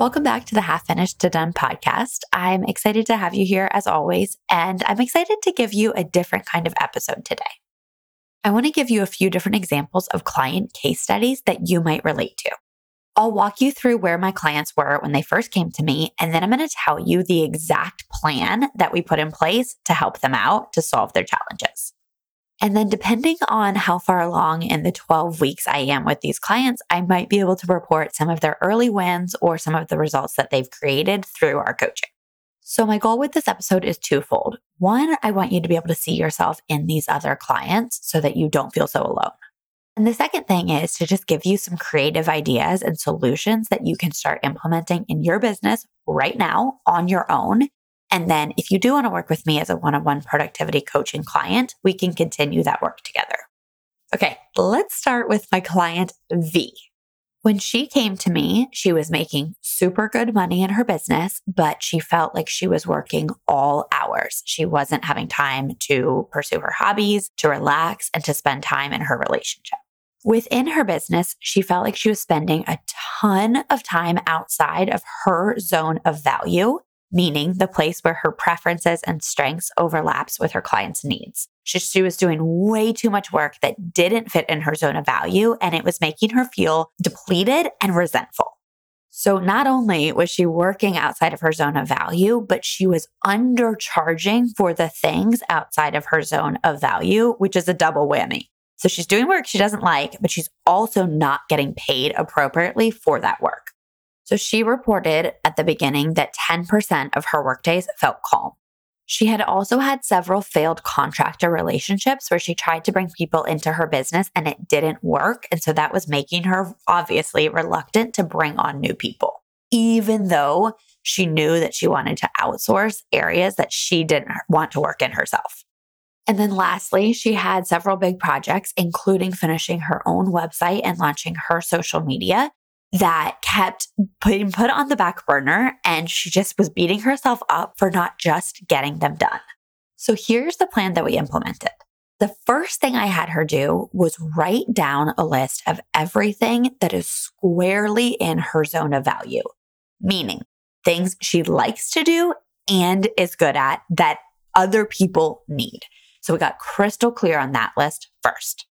Welcome back to the Half Finished to Done podcast. I'm excited to have you here as always, and I'm excited to give you a different kind of episode today. I want to give you a few different examples of client case studies that you might relate to. I'll walk you through where my clients were when they first came to me, and then I'm going to tell you the exact plan that we put in place to help them out to solve their challenges. And then, depending on how far along in the 12 weeks I am with these clients, I might be able to report some of their early wins or some of the results that they've created through our coaching. So, my goal with this episode is twofold. One, I want you to be able to see yourself in these other clients so that you don't feel so alone. And the second thing is to just give you some creative ideas and solutions that you can start implementing in your business right now on your own and then if you do want to work with me as a one on one productivity coaching client, we can continue that work together. Okay, let's start with my client V. When she came to me, she was making super good money in her business, but she felt like she was working all hours. She wasn't having time to pursue her hobbies, to relax, and to spend time in her relationship. Within her business, she felt like she was spending a ton of time outside of her zone of value meaning the place where her preferences and strengths overlaps with her clients' needs. She, she, was doing way too much work that didn't fit in her zone of value, and it was making her feel depleted and resentful. So not only was she working outside of her zone of value, but she was undercharging for the things outside of her zone of value, which is a double whammy. So she's doing work she doesn't like, but she's also not getting paid appropriately for that work. So she reported at the beginning that 10% of her workdays felt calm. She had also had several failed contractor relationships where she tried to bring people into her business and it didn't work. And so that was making her obviously reluctant to bring on new people, even though she knew that she wanted to outsource areas that she didn't want to work in herself. And then lastly, she had several big projects, including finishing her own website and launching her social media that kept being put on the back burner and she just was beating herself up for not just getting them done. So here's the plan that we implemented. The first thing I had her do was write down a list of everything that is squarely in her zone of value, meaning things she likes to do and is good at that other people need. So we got crystal clear on that list first.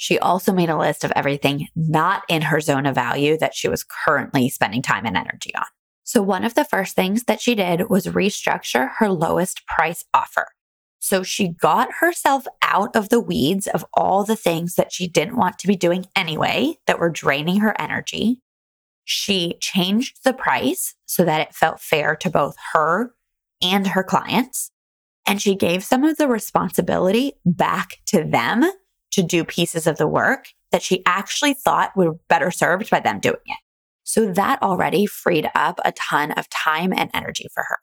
She also made a list of everything not in her zone of value that she was currently spending time and energy on. So, one of the first things that she did was restructure her lowest price offer. So, she got herself out of the weeds of all the things that she didn't want to be doing anyway that were draining her energy. She changed the price so that it felt fair to both her and her clients. And she gave some of the responsibility back to them to do pieces of the work that she actually thought were better served by them doing it. So that already freed up a ton of time and energy for her.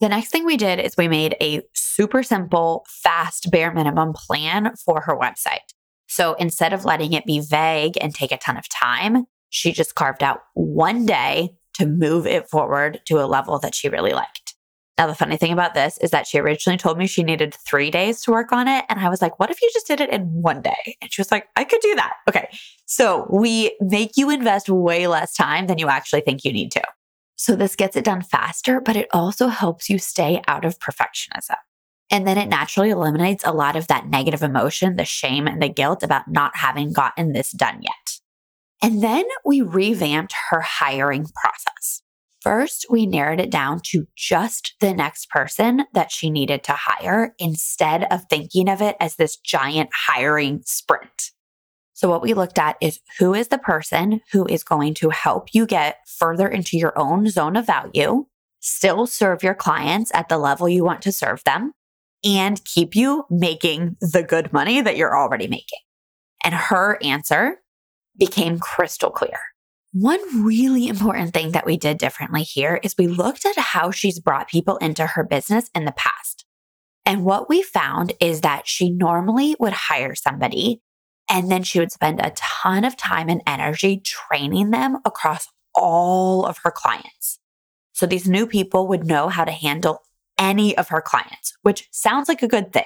The next thing we did is we made a super simple, fast, bare minimum plan for her website. So instead of letting it be vague and take a ton of time, she just carved out one day to move it forward to a level that she really liked. Now, the funny thing about this is that she originally told me she needed three days to work on it. And I was like, what if you just did it in one day? And she was like, I could do that. Okay. So we make you invest way less time than you actually think you need to. So this gets it done faster, but it also helps you stay out of perfectionism. And then it naturally eliminates a lot of that negative emotion, the shame and the guilt about not having gotten this done yet. And then we revamped her hiring process. First, we narrowed it down to just the next person that she needed to hire instead of thinking of it as this giant hiring sprint. So, what we looked at is who is the person who is going to help you get further into your own zone of value, still serve your clients at the level you want to serve them, and keep you making the good money that you're already making. And her answer became crystal clear. One really important thing that we did differently here is we looked at how she's brought people into her business in the past. And what we found is that she normally would hire somebody and then she would spend a ton of time and energy training them across all of her clients. So these new people would know how to handle any of her clients, which sounds like a good thing.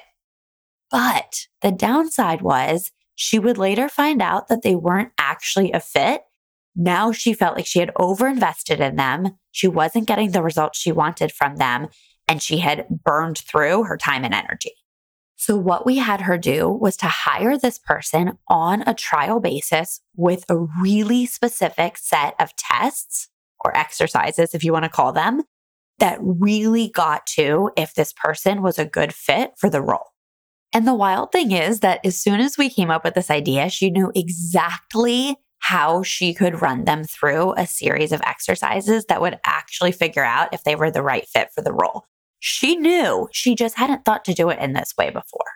But the downside was she would later find out that they weren't actually a fit. Now she felt like she had overinvested in them. She wasn't getting the results she wanted from them and she had burned through her time and energy. So, what we had her do was to hire this person on a trial basis with a really specific set of tests or exercises, if you want to call them, that really got to if this person was a good fit for the role. And the wild thing is that as soon as we came up with this idea, she knew exactly how she could run them through a series of exercises that would actually figure out if they were the right fit for the role. She knew, she just hadn't thought to do it in this way before.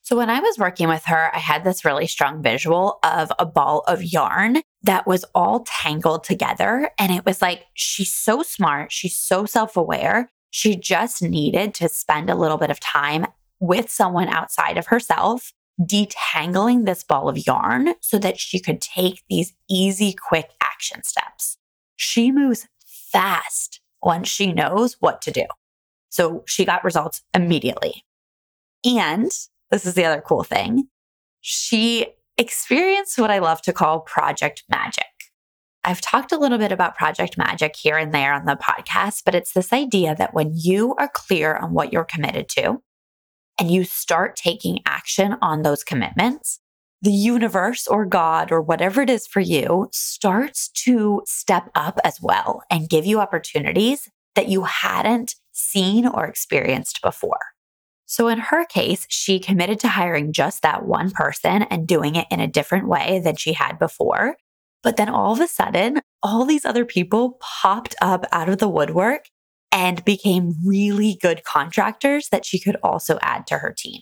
So when I was working with her, I had this really strong visual of a ball of yarn that was all tangled together. And it was like, she's so smart. She's so self aware. She just needed to spend a little bit of time with someone outside of herself, detangling this ball of yarn so that she could take these easy, quick action steps. She moves fast once she knows what to do. So she got results immediately. And this is the other cool thing. She experienced what I love to call project magic. I've talked a little bit about project magic here and there on the podcast, but it's this idea that when you are clear on what you're committed to and you start taking action on those commitments, the universe or God or whatever it is for you starts to step up as well and give you opportunities that you hadn't seen or experienced before. So in her case, she committed to hiring just that one person and doing it in a different way than she had before. But then all of a sudden, all these other people popped up out of the woodwork and became really good contractors that she could also add to her team.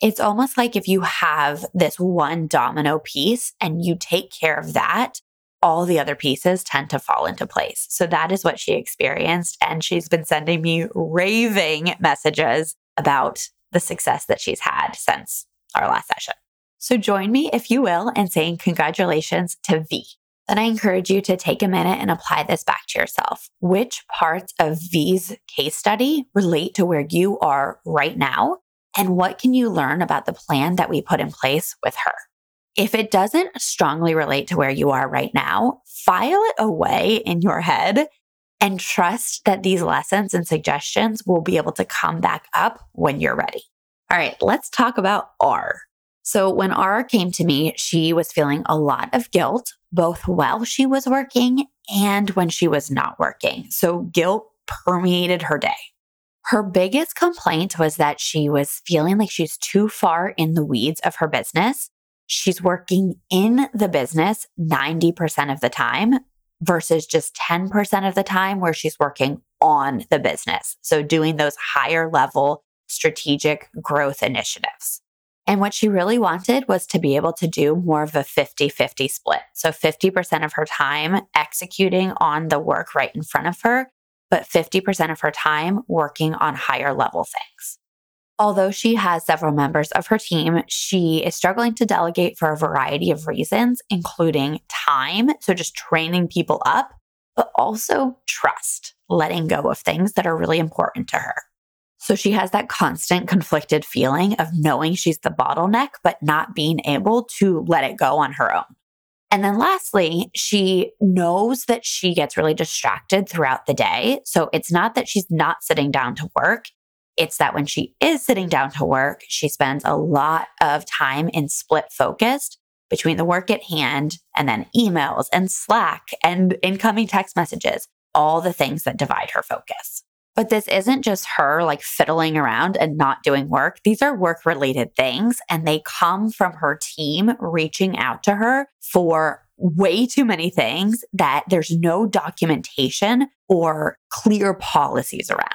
It's almost like if you have this one domino piece and you take care of that, all the other pieces tend to fall into place. So that is what she experienced. And she's been sending me raving messages about the success that she's had since our last session. So join me, if you will, in saying congratulations to V. Then I encourage you to take a minute and apply this back to yourself. Which parts of V's case study relate to where you are right now? And what can you learn about the plan that we put in place with her? If it doesn't strongly relate to where you are right now, file it away in your head and trust that these lessons and suggestions will be able to come back up when you're ready. All right, let's talk about R. So when R came to me, she was feeling a lot of guilt, both while she was working and when she was not working. So guilt permeated her day. Her biggest complaint was that she was feeling like she's too far in the weeds of her business she's working in the business 90% of the time versus just 10% of the time where she's working on the business. So doing those higher level strategic growth initiatives. And what she really wanted was to be able to do more of a 50 50 split. So 50% of her time executing on the work right in front of her, but 50% of her time working on higher level things. Although she has several members of her team, she is struggling to delegate for a variety of reasons, including time. So just training people up, but also trust, letting go of things that are really important to her. So she has that constant conflicted feeling of knowing she's the bottleneck, but not being able to let it go on her own. And then lastly, she knows that she gets really distracted throughout the day. So it's not that she's not sitting down to work. It's that when she is sitting down to work, she spends a lot of time in split focused between the work at hand and then emails and Slack and incoming text messages, all the things that divide her focus. But this isn't just her like fiddling around and not doing work. These are work related things and they come from her team reaching out to her for way too many things that there's no documentation or clear policies around.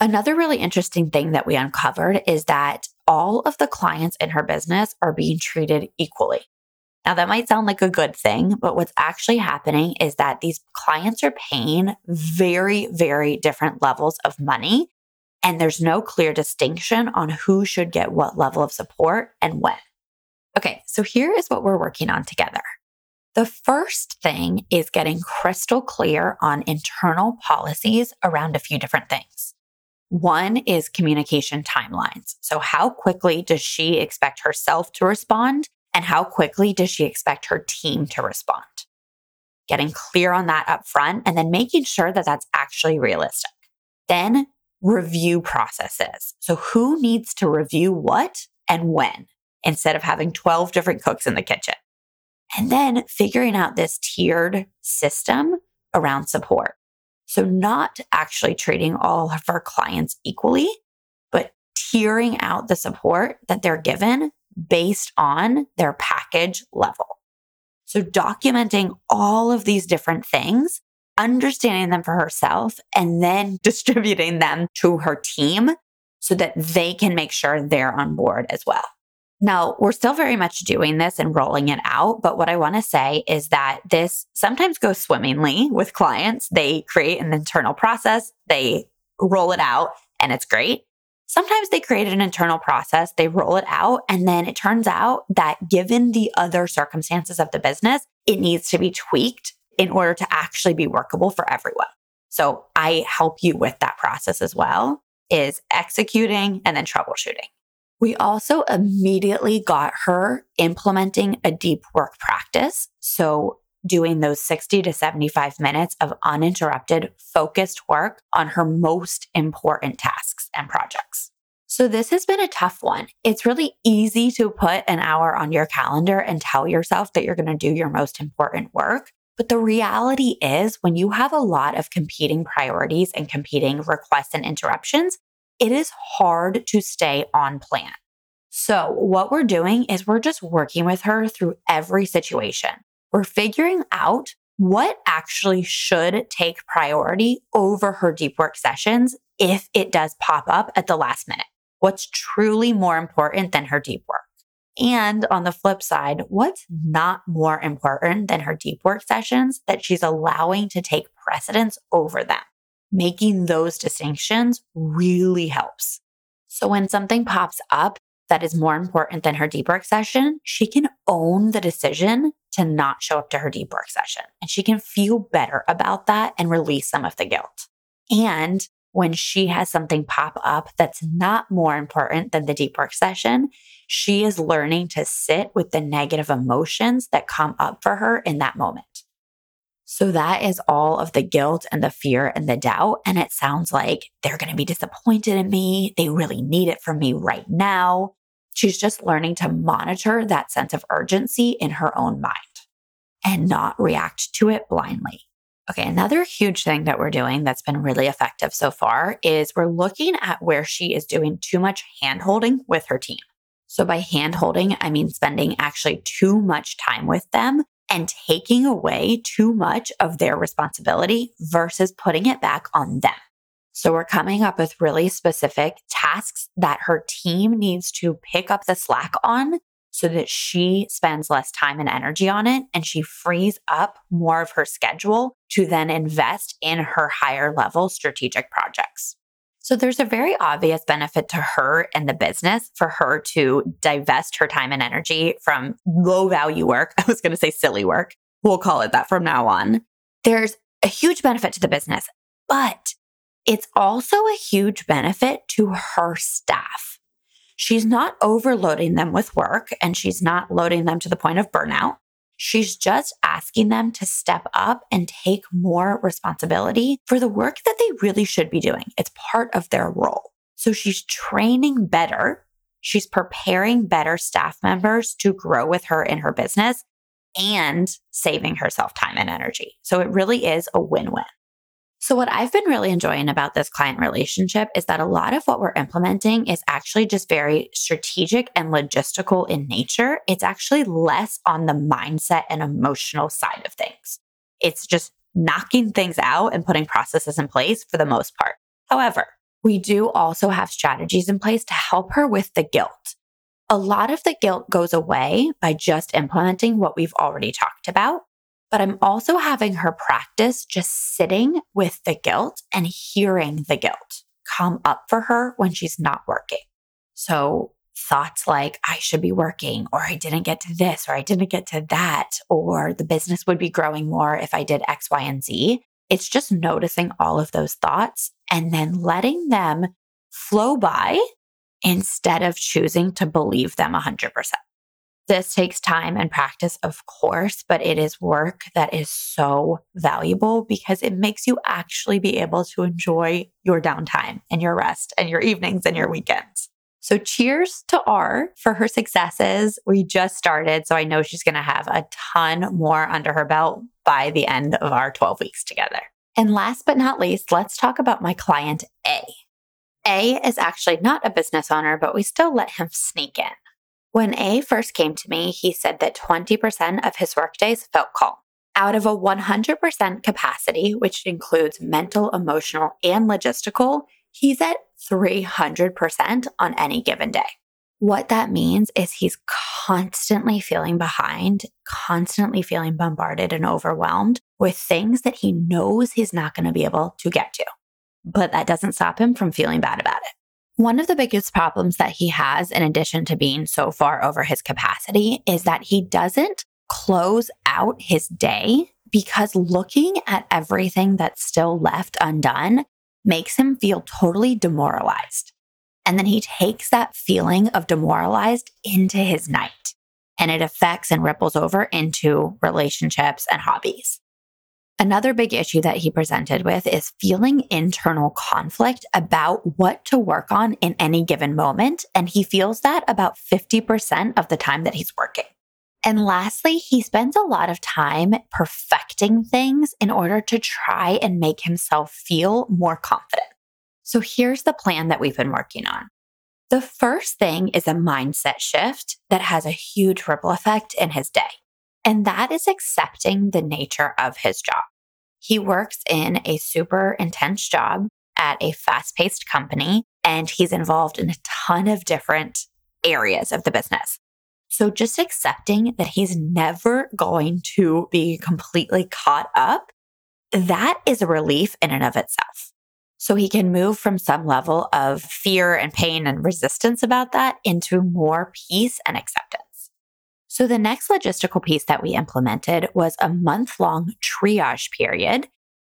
Another really interesting thing that we uncovered is that all of the clients in her business are being treated equally. Now, that might sound like a good thing, but what's actually happening is that these clients are paying very, very different levels of money. And there's no clear distinction on who should get what level of support and when. Okay, so here is what we're working on together. The first thing is getting crystal clear on internal policies around a few different things. One is communication timelines. So, how quickly does she expect herself to respond? And how quickly does she expect her team to respond? Getting clear on that up front and then making sure that that's actually realistic. Then review processes. So who needs to review what and when instead of having 12 different cooks in the kitchen? And then figuring out this tiered system around support. So not actually treating all of our clients equally, but tiering out the support that they're given based on their package level. So documenting all of these different things, understanding them for herself, and then distributing them to her team so that they can make sure they're on board as well. Now, we're still very much doing this and rolling it out. But what I want to say is that this sometimes goes swimmingly with clients. They create an internal process, they roll it out, and it's great. Sometimes they create an internal process, they roll it out, and then it turns out that given the other circumstances of the business, it needs to be tweaked in order to actually be workable for everyone. So I help you with that process as well is executing and then troubleshooting. We also immediately got her implementing a deep work practice. So doing those 60 to 75 minutes of uninterrupted, focused work on her most important tasks and projects. So, this has been a tough one. It's really easy to put an hour on your calendar and tell yourself that you're going to do your most important work. But the reality is, when you have a lot of competing priorities and competing requests and interruptions, it is hard to stay on plan. So, what we're doing is we're just working with her through every situation we're figuring out what actually should take priority over her deep work sessions if it does pop up at the last minute. What's truly more important than her deep work? And on the flip side, what's not more important than her deep work sessions that she's allowing to take precedence over them? Making those distinctions really helps. So when something pops up that is more important than her deep work session, she can own the decision to not show up to her deep work session. And she can feel better about that and release some of the guilt. And when she has something pop up that's not more important than the deep work session, she is learning to sit with the negative emotions that come up for her in that moment. So that is all of the guilt and the fear and the doubt. And it sounds like they're going to be disappointed in me. They really need it from me right now. She's just learning to monitor that sense of urgency in her own mind and not react to it blindly. Okay, another huge thing that we're doing that's been really effective so far is we're looking at where she is doing too much hand holding with her team. So, by hand holding, I mean spending actually too much time with them and taking away too much of their responsibility versus putting it back on them. So we're coming up with really specific tasks that her team needs to pick up the slack on so that she spends less time and energy on it and she frees up more of her schedule to then invest in her higher level strategic projects. So there's a very obvious benefit to her and the business for her to divest her time and energy from low value work. I was going to say silly work. We'll call it that from now on. There's a huge benefit to the business, but it's also a huge benefit to her staff. She's not overloading them with work and she's not loading them to the point of burnout. She's just asking them to step up and take more responsibility for the work that they really should be doing. It's part of their role. So she's training better. She's preparing better staff members to grow with her in her business and saving herself time and energy. So it really is a win win. So, what I've been really enjoying about this client relationship is that a lot of what we're implementing is actually just very strategic and logistical in nature. It's actually less on the mindset and emotional side of things. It's just knocking things out and putting processes in place for the most part. However, we do also have strategies in place to help her with the guilt. A lot of the guilt goes away by just implementing what we've already talked about. But I'm also having her practice just sitting with the guilt and hearing the guilt come up for her when she's not working. So thoughts like, I should be working, or I didn't get to this, or I didn't get to that, or the business would be growing more if I did X, Y, and Z. It's just noticing all of those thoughts and then letting them flow by instead of choosing to believe them 100%. This takes time and practice, of course, but it is work that is so valuable because it makes you actually be able to enjoy your downtime and your rest and your evenings and your weekends. So, cheers to R for her successes. We just started, so I know she's going to have a ton more under her belt by the end of our 12 weeks together. And last but not least, let's talk about my client A. A is actually not a business owner, but we still let him sneak in. When A first came to me, he said that 20% of his workdays felt calm. Out of a 100% capacity, which includes mental, emotional, and logistical, he's at 300% on any given day. What that means is he's constantly feeling behind, constantly feeling bombarded and overwhelmed with things that he knows he's not going to be able to get to. But that doesn't stop him from feeling bad about it. One of the biggest problems that he has, in addition to being so far over his capacity, is that he doesn't close out his day because looking at everything that's still left undone makes him feel totally demoralized. And then he takes that feeling of demoralized into his night and it affects and ripples over into relationships and hobbies. Another big issue that he presented with is feeling internal conflict about what to work on in any given moment. And he feels that about 50% of the time that he's working. And lastly, he spends a lot of time perfecting things in order to try and make himself feel more confident. So here's the plan that we've been working on. The first thing is a mindset shift that has a huge ripple effect in his day. And that is accepting the nature of his job. He works in a super intense job at a fast paced company, and he's involved in a ton of different areas of the business. So just accepting that he's never going to be completely caught up, that is a relief in and of itself. So he can move from some level of fear and pain and resistance about that into more peace and acceptance. So the next logistical piece that we implemented was a month long triage period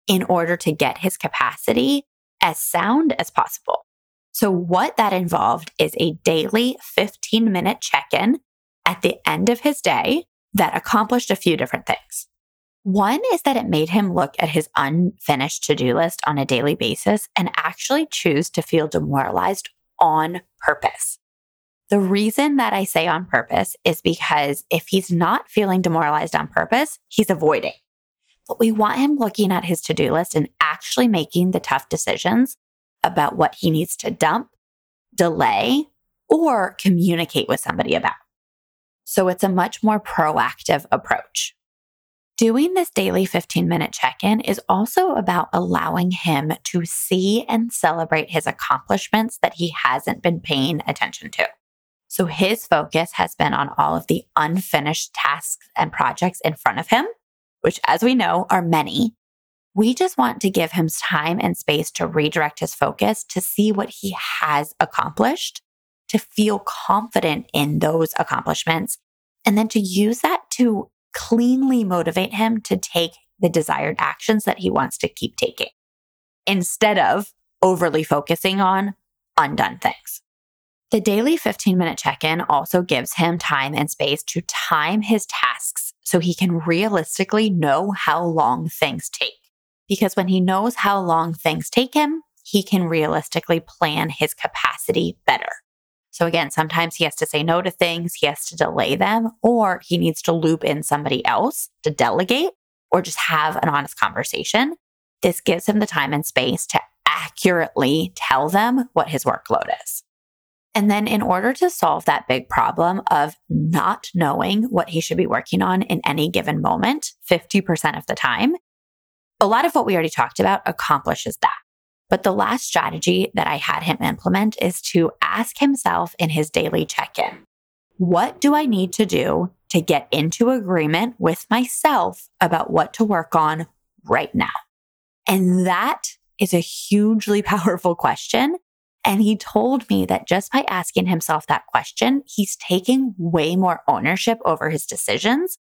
in order to get his capacity as sound as possible. So what that involved is a daily 15 minute check in at the end of his day that accomplished a few different things. One is that it made him look at his unfinished to do list on a daily basis and actually choose to feel demoralized on purpose. The reason that I say on purpose is because if he's not feeling demoralized on purpose, he's avoiding. But we want him looking at his to do list and actually making the tough decisions about what he needs to dump, delay, or communicate with somebody about. So it's a much more proactive approach. Doing this daily 15 minute check in is also about allowing him to see and celebrate his accomplishments that he hasn't been paying attention to. So his focus has been on all of the unfinished tasks and projects in front of him, which, as we know, are many. We just want to give him time and space to redirect his focus to see what he has accomplished, to feel confident in those accomplishments, and then to use that to cleanly motivate him to take the desired actions that he wants to keep taking instead of overly focusing on undone things. The daily 15 minute check in also gives him time and space to time his tasks so he can realistically know how long things take. Because when he knows how long things take him, he can realistically plan his capacity better. So again, sometimes he has to say no to things, he has to delay them, or he needs to loop in somebody else to delegate or just have an honest conversation. This gives him the time and space to accurately tell them what his workload is. And then, in order to solve that big problem of not knowing what he should be working on in any given moment, 50% of the time, a lot of what we already talked about accomplishes that. But the last strategy that I had him implement is to ask himself in his daily check in What do I need to do to get into agreement with myself about what to work on right now? And that is a hugely powerful question. And he told me that just by asking himself that question, he's taking way more ownership over his decisions,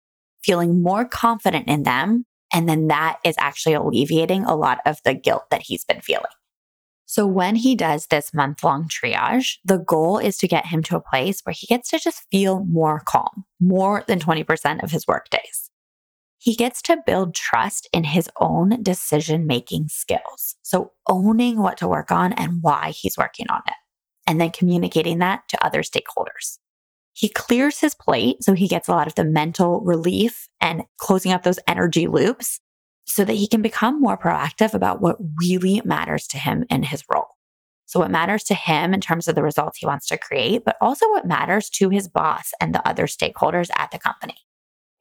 feeling more confident in them. And then that is actually alleviating a lot of the guilt that he's been feeling. So when he does this month long triage, the goal is to get him to a place where he gets to just feel more calm, more than 20% of his workdays. He gets to build trust in his own decision making skills. So owning what to work on and why he's working on it, and then communicating that to other stakeholders. He clears his plate so he gets a lot of the mental relief and closing up those energy loops so that he can become more proactive about what really matters to him in his role. So, what matters to him in terms of the results he wants to create, but also what matters to his boss and the other stakeholders at the company.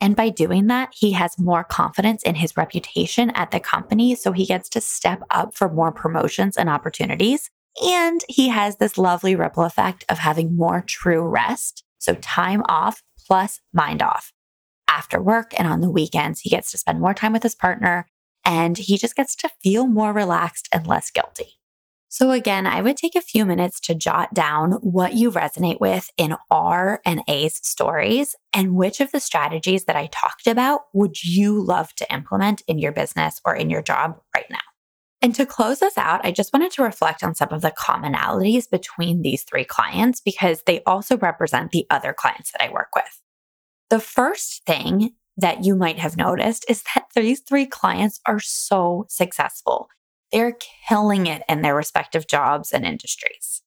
And by doing that, he has more confidence in his reputation at the company. So he gets to step up for more promotions and opportunities. And he has this lovely ripple effect of having more true rest. So time off plus mind off after work and on the weekends. He gets to spend more time with his partner and he just gets to feel more relaxed and less guilty. So again, I would take a few minutes to jot down what you resonate with in R and A's stories and which of the strategies that I talked about would you love to implement in your business or in your job right now. And to close us out, I just wanted to reflect on some of the commonalities between these three clients because they also represent the other clients that I work with. The first thing that you might have noticed is that these three clients are so successful. They're killing it in their respective jobs and industries.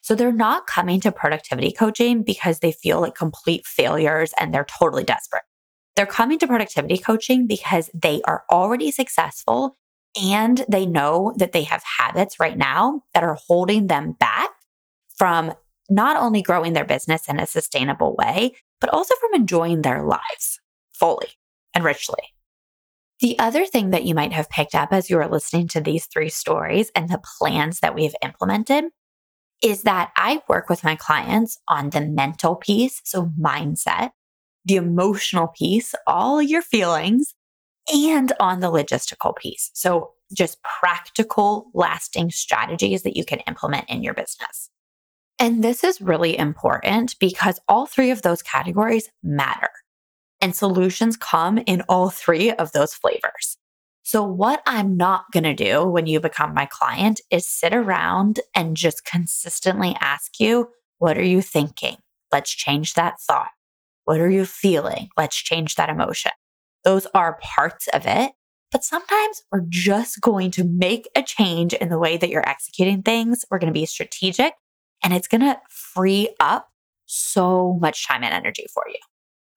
So they're not coming to productivity coaching because they feel like complete failures and they're totally desperate. They're coming to productivity coaching because they are already successful and they know that they have habits right now that are holding them back from not only growing their business in a sustainable way, but also from enjoying their lives fully and richly. The other thing that you might have picked up as you were listening to these three stories and the plans that we've implemented is that I work with my clients on the mental piece, so mindset, the emotional piece, all your feelings, and on the logistical piece. So just practical, lasting strategies that you can implement in your business. And this is really important because all three of those categories matter and solutions come in all three of those flavors. So, what I'm not going to do when you become my client is sit around and just consistently ask you, What are you thinking? Let's change that thought. What are you feeling? Let's change that emotion. Those are parts of it. But sometimes we're just going to make a change in the way that you're executing things. We're going to be strategic and it's going to free up so much time and energy for you.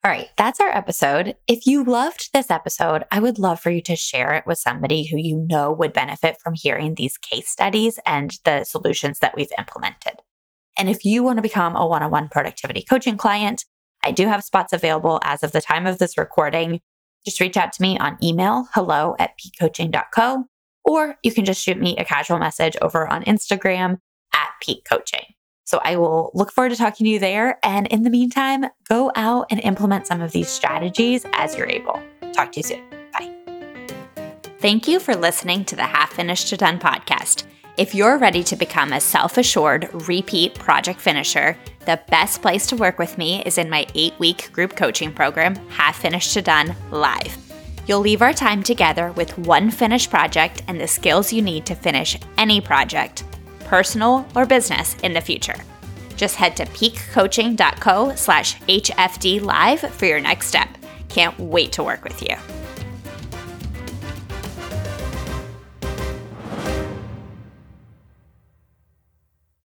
All right, that's our episode. If you loved this episode, I would love for you to share it with somebody who you know would benefit from hearing these case studies and the solutions that we've implemented. And if you want to become a one on one productivity coaching client, I do have spots available as of the time of this recording. Just reach out to me on email, hello at piquecoaching.co, or you can just shoot me a casual message over on Instagram at Pique Coaching. So I will look forward to talking to you there. And in the meantime, go out and implement some of these strategies as you're able. Talk to you soon. Bye. Thank you for listening to the Half Finished to Done podcast. If you're ready to become a self assured repeat project finisher, the best place to work with me is in my eight week group coaching program, Half Finished to Done Live. You'll leave our time together with one finished project and the skills you need to finish any project personal or business in the future. Just head to piquecoaching.co slash HFD live for your next step. Can't wait to work with you.